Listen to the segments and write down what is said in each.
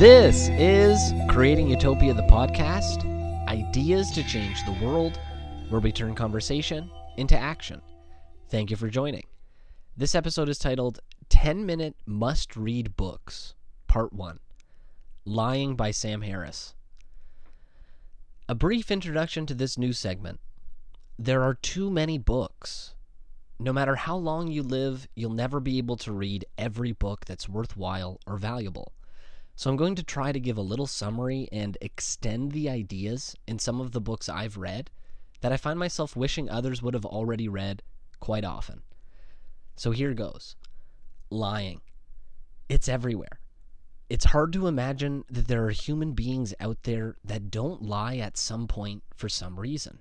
This is Creating Utopia, the podcast ideas to change the world, where we turn conversation into action. Thank you for joining. This episode is titled 10 Minute Must Read Books, Part 1 Lying by Sam Harris. A brief introduction to this new segment. There are too many books. No matter how long you live, you'll never be able to read every book that's worthwhile or valuable. So I'm going to try to give a little summary and extend the ideas in some of the books I've read that I find myself wishing others would have already read quite often. So here goes lying. It's everywhere. It's hard to imagine that there are human beings out there that don't lie at some point for some reason.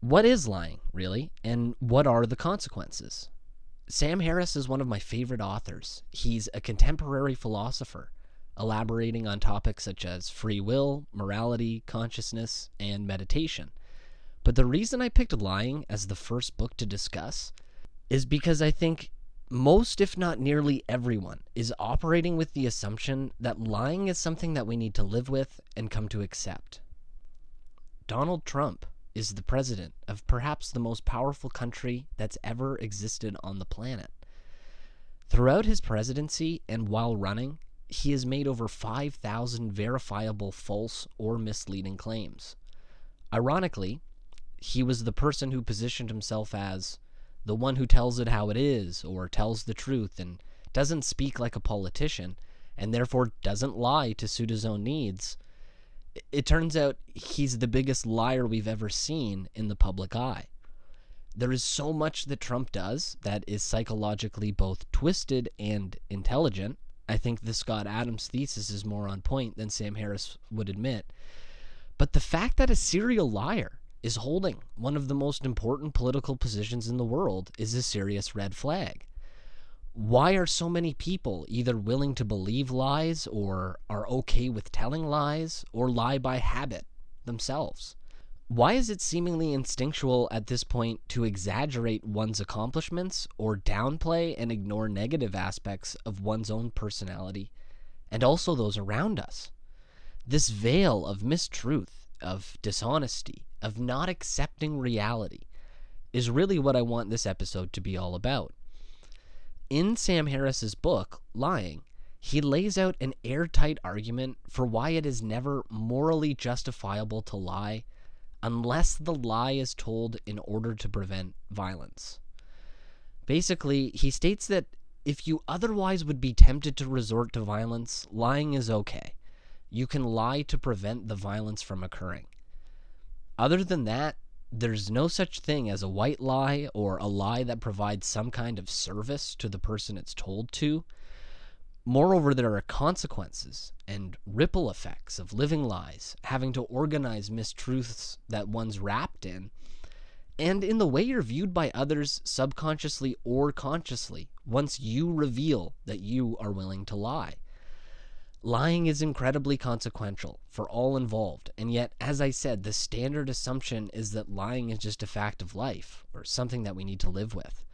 What is lying, really, and what are the consequences? Sam Harris is one of my favorite authors. He's a contemporary philosopher elaborating on topics such as free will, morality, consciousness, and meditation. But the reason I picked Lying as the first book to discuss is because I think most, if not nearly everyone, is operating with the assumption that lying is something that we need to live with and come to accept. Donald Trump is the president of perhaps the most powerful country that's ever existed on the planet. Throughout his presidency and while running, he has made over 5,000 verifiable false or misleading claims. Ironically, he was the person who positioned himself as the one who tells it how it is or tells the truth and doesn't speak like a politician and therefore doesn't lie to suit his own needs. It turns out he's the biggest liar we've ever seen in the public eye. There is so much that Trump does that is psychologically both twisted and intelligent I think the Scott Adams thesis is more on point than Sam Harris would admit. But the fact that a serial liar is holding one of the most important political positions in the world is a serious red flag. Why are so many people either willing to believe lies or are okay with telling lies or lie by habit themselves? Why is it seemingly instinctual at this point to exaggerate one's accomplishments or downplay and ignore negative aspects of one's own personality and also those around us? This veil of mistruth, of dishonesty, of not accepting reality is really what I want this episode to be all about. In Sam Harris's book, Lying, he lays out an airtight argument for why it is never morally justifiable to lie unless the lie is told in order to prevent violence. Basically, he states that if you otherwise would be tempted to resort to violence, lying is okay. You can lie to prevent the violence from occurring. Other than that, there's no such thing as a white lie or a lie that provides some kind of service to the person it's told to. Moreover, there are consequences and ripple effects of living lies, having to organize mistruths that one's wrapped in, and in the way you're viewed by others subconsciously or consciously once you reveal that you are willing to lie. Lying is incredibly consequential for all involved, and yet, as I said, the standard assumption is that lying is just a fact of life or something that we need to live with.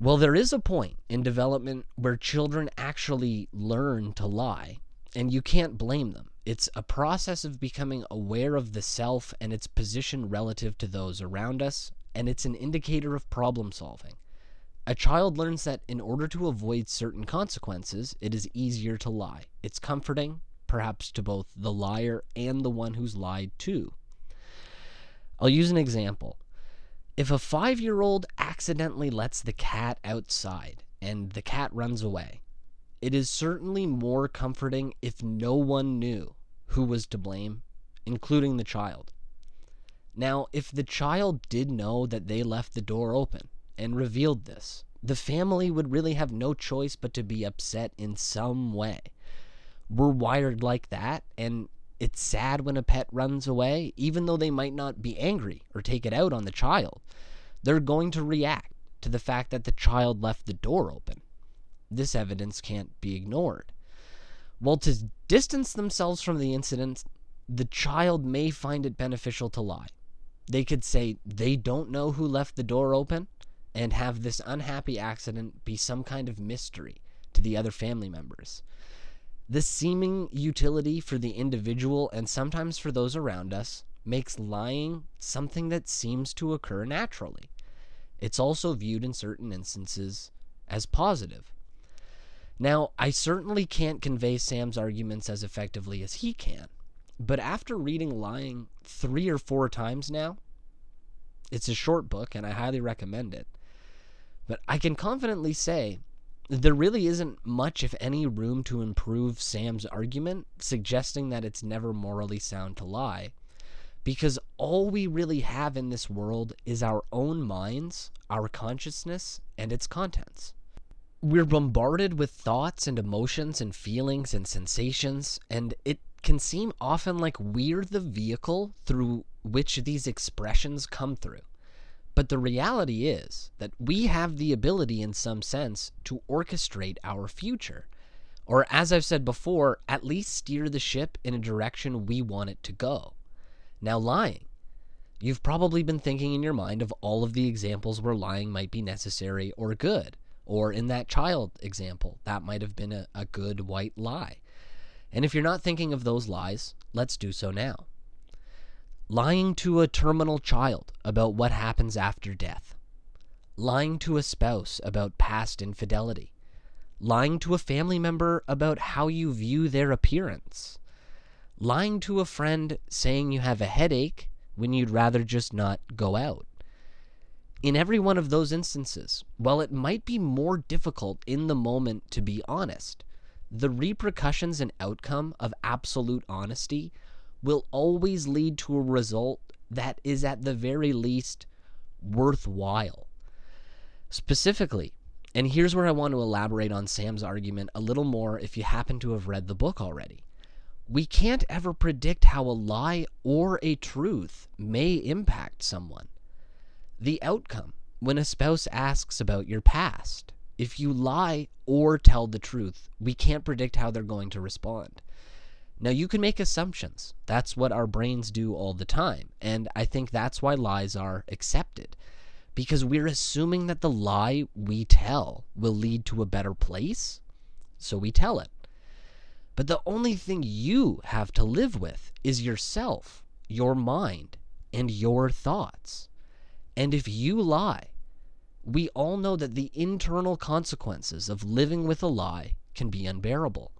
Well, there is a point in development where children actually learn to lie, and you can't blame them. It's a process of becoming aware of the self and its position relative to those around us, and it's an indicator of problem solving. A child learns that in order to avoid certain consequences, it is easier to lie. It's comforting, perhaps to both the liar and the one who's lied to. I'll use an example. If a five year old accidentally lets the cat outside and the cat runs away, it is certainly more comforting if no one knew who was to blame, including the child. Now, if the child did know that they left the door open and revealed this, the family would really have no choice but to be upset in some way. We're wired like that, and it's sad when a pet runs away, even though they might not be angry or take it out on the child. They're going to react to the fact that the child left the door open. This evidence can't be ignored. Well, to distance themselves from the incident, the child may find it beneficial to lie. They could say they don't know who left the door open and have this unhappy accident be some kind of mystery to the other family members. The seeming utility for the individual and sometimes for those around us makes lying something that seems to occur naturally. It's also viewed in certain instances as positive. Now, I certainly can't convey Sam's arguments as effectively as he can, but after reading Lying three or four times now, it's a short book and I highly recommend it. But I can confidently say there really isn't much, if any, room to improve Sam's argument, suggesting that it's never morally sound to lie. Because all we really have in this world is our own minds, our consciousness, and its contents. We're bombarded with thoughts and emotions and feelings and sensations, and it can seem often like we're the vehicle through which these expressions come through. But the reality is that we have the ability, in some sense, to orchestrate our future. Or, as I've said before, at least steer the ship in a direction we want it to go. Now, lying. You've probably been thinking in your mind of all of the examples where lying might be necessary or good. Or in that child example, that might have been a, a good white lie. And if you're not thinking of those lies, let's do so now lying to a terminal child about what happens after death, lying to a spouse about past infidelity, lying to a family member about how you view their appearance, lying to a friend saying you have a headache when you'd rather just not go out. In every one of those instances, while it might be more difficult in the moment to be honest, the repercussions and outcome of absolute honesty will always lead to a result that is at the very least worthwhile. Specifically, and here's where I want to elaborate on Sam's argument a little more if you happen to have read the book already. We can't ever predict how a lie or a truth may impact someone. The outcome, when a spouse asks about your past, if you lie or tell the truth, we can't predict how they're going to respond. Now, you can make assumptions. That's what our brains do all the time. And I think that's why lies are accepted. Because we're assuming that the lie we tell will lead to a better place. So we tell it. But the only thing you have to live with is yourself, your mind, and your thoughts. And if you lie, we all know that the internal consequences of living with a lie can be unbearable.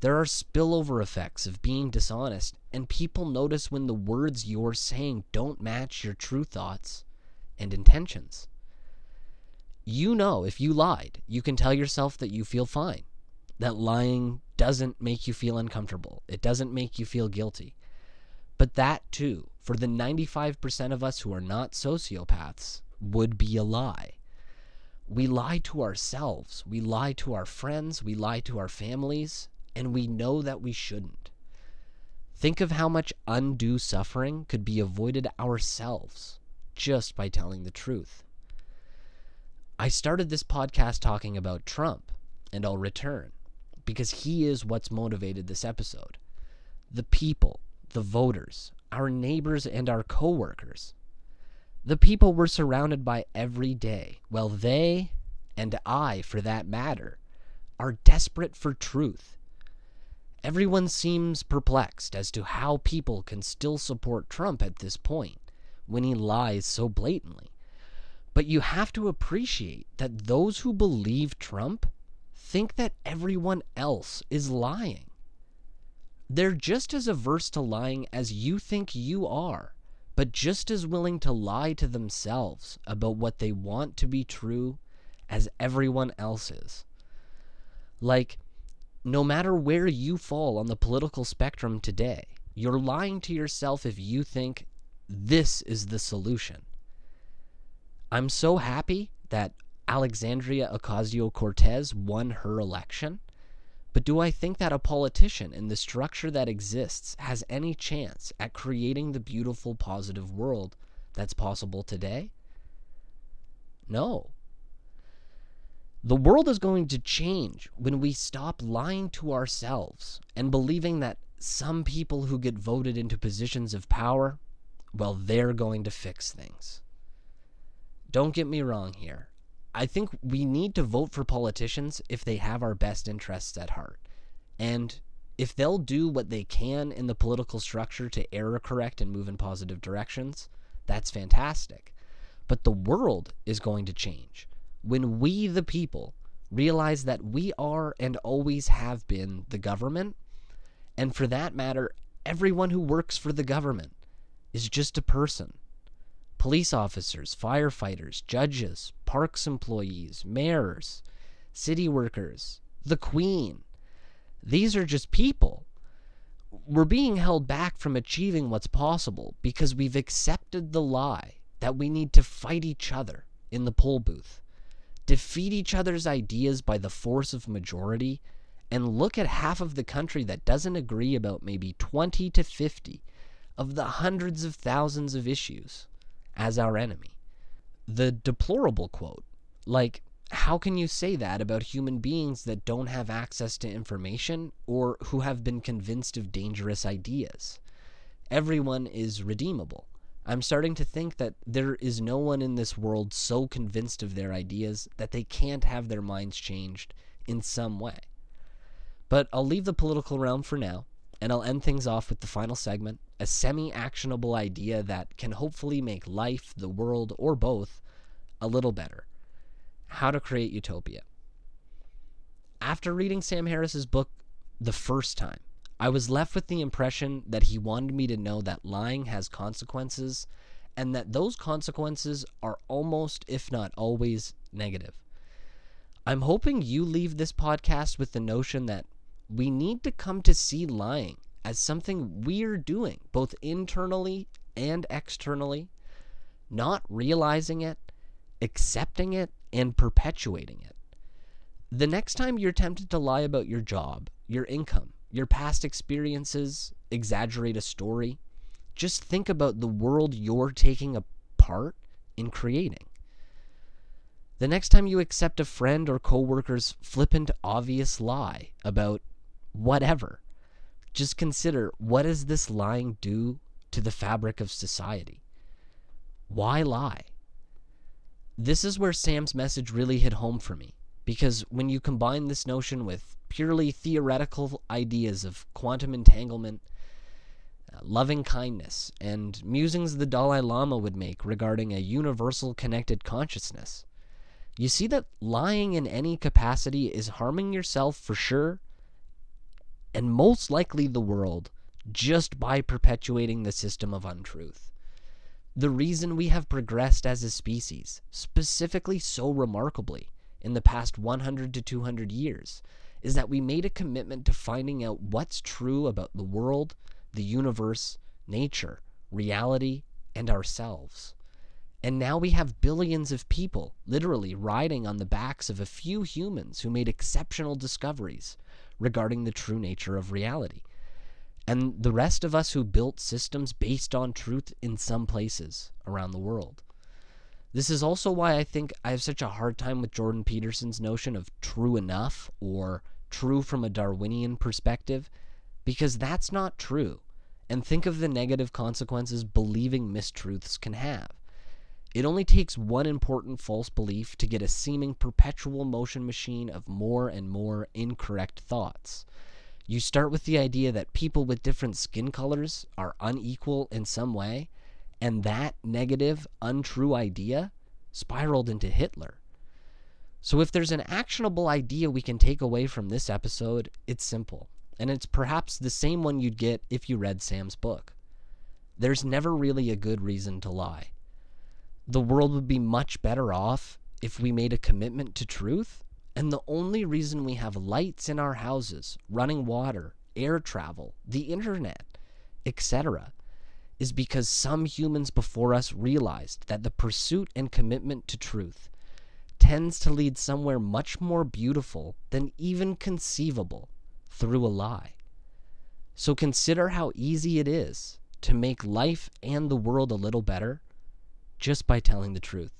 There are spillover effects of being dishonest, and people notice when the words you're saying don't match your true thoughts and intentions. You know if you lied, you can tell yourself that you feel fine, that lying doesn't make you feel uncomfortable, it doesn't make you feel guilty. But that, too, for the 95% of us who are not sociopaths, would be a lie. We lie to ourselves, we lie to our friends, we lie to our families, and we know that we shouldn't. Think of how much undue suffering could be avoided ourselves just by telling the truth. I started this podcast talking about Trump, and I'll return because he is what's motivated this episode. The people, the voters, our neighbors, and our coworkers. The people we're surrounded by every day. Well, they, and I for that matter, are desperate for truth Everyone seems perplexed as to how people can still support Trump at this point when he lies so blatantly. But you have to appreciate that those who believe Trump think that everyone else is lying. They're just as averse to lying as you think you are, but just as willing to lie to themselves about what they want to be true as everyone else is. Like, no matter where you fall on the political spectrum today, you're lying to yourself if you think this is the solution. I'm so happy that Alexandria Ocasio Cortez won her election, but do I think that a politician in the structure that exists has any chance at creating the beautiful, positive world that's possible today? No. The world is going to change when we stop lying to ourselves and believing that some people who get voted into positions of power, well, they're going to fix things. Don't get me wrong here. I think we need to vote for politicians if they have our best interests at heart. And if they'll do what they can in the political structure to error correct and move in positive directions, that's fantastic. But the world is going to change when we, the people, realize that we are and always have been the government. And for that matter, everyone who works for the government is just a person. Police officers, firefighters, judges, parks employees, mayors, city workers, the queen, these are just people. We're being held back from achieving what's possible because we've accepted the lie that we need to fight each other in the poll booth, defeat each other's ideas by the force of majority, and look at half of the country that doesn't agree about maybe 20 to 50 of the hundreds of thousands of issues as our enemy. The deplorable quote, like, how can you say that about human beings that don't have access to information or who have been convinced of dangerous ideas? Everyone is redeemable. I'm starting to think that there is no one in this world so convinced of their ideas that they can't have their minds changed in some way. But I'll leave the political realm for now, and I'll end things off with the final segment a semi actionable idea that can hopefully make life, the world, or both a little better. How to Create Utopia. After reading Sam Harris's book the first time, I was left with the impression that he wanted me to know that lying has consequences and that those consequences are almost, if not always, negative. I'm hoping you leave this podcast with the notion that we need to come to see lying as something we're doing, both internally and externally, not realizing it, accepting it, and perpetuating it. The next time you're tempted to lie about your job, your income, your past experiences, exaggerate a story, just think about the world you're taking a part in creating. The next time you accept a friend or coworker's flippant obvious lie about whatever, just consider what does this lying do to the fabric of society? Why lie? This is where Sam's message really hit home for me because when you combine this notion with purely theoretical ideas of quantum entanglement, uh, loving kindness, and musings the Dalai Lama would make regarding a universal connected consciousness, you see that lying in any capacity is harming yourself for sure, and most likely the world, just by perpetuating the system of untruth. The reason we have progressed as a species, specifically so remarkably, in the past 100 to 200 years, is that we made a commitment to finding out what's true about the world, the universe, nature, reality, and ourselves. And now we have billions of people literally riding on the backs of a few humans who made exceptional discoveries regarding the true nature of reality and the rest of us who built systems based on truth in some places around the world. This is also why I think I have such a hard time with Jordan Peterson's notion of true enough or true from a Darwinian perspective, because that's not true. And think of the negative consequences believing mistruths can have. It only takes one important false belief to get a seeming perpetual motion machine of more and more incorrect thoughts. You start with the idea that people with different skin colors are unequal in some way, and that negative, untrue idea spiraled into Hitler. So, if there's an actionable idea we can take away from this episode, it's simple, and it's perhaps the same one you'd get if you read Sam's book. There's never really a good reason to lie. The world would be much better off if we made a commitment to truth and the only reason we have lights in our houses, running water, air travel, the internet, etc., is because some humans before us realized that the pursuit and commitment to truth tends to lead somewhere much more beautiful than even conceivable through a lie. So consider how easy it is to make life and the world a little better just by telling the truth.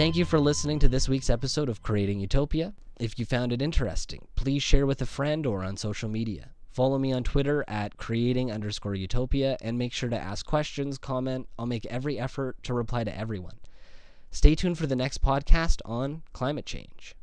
Thank you for listening to this week's episode of Creating Utopia. If you found it interesting, please share with a friend or on social media. Follow me on Twitter at creating underscore utopia and make sure to ask questions, comment. I'll make every effort to reply to everyone. Stay tuned for the next podcast on climate change.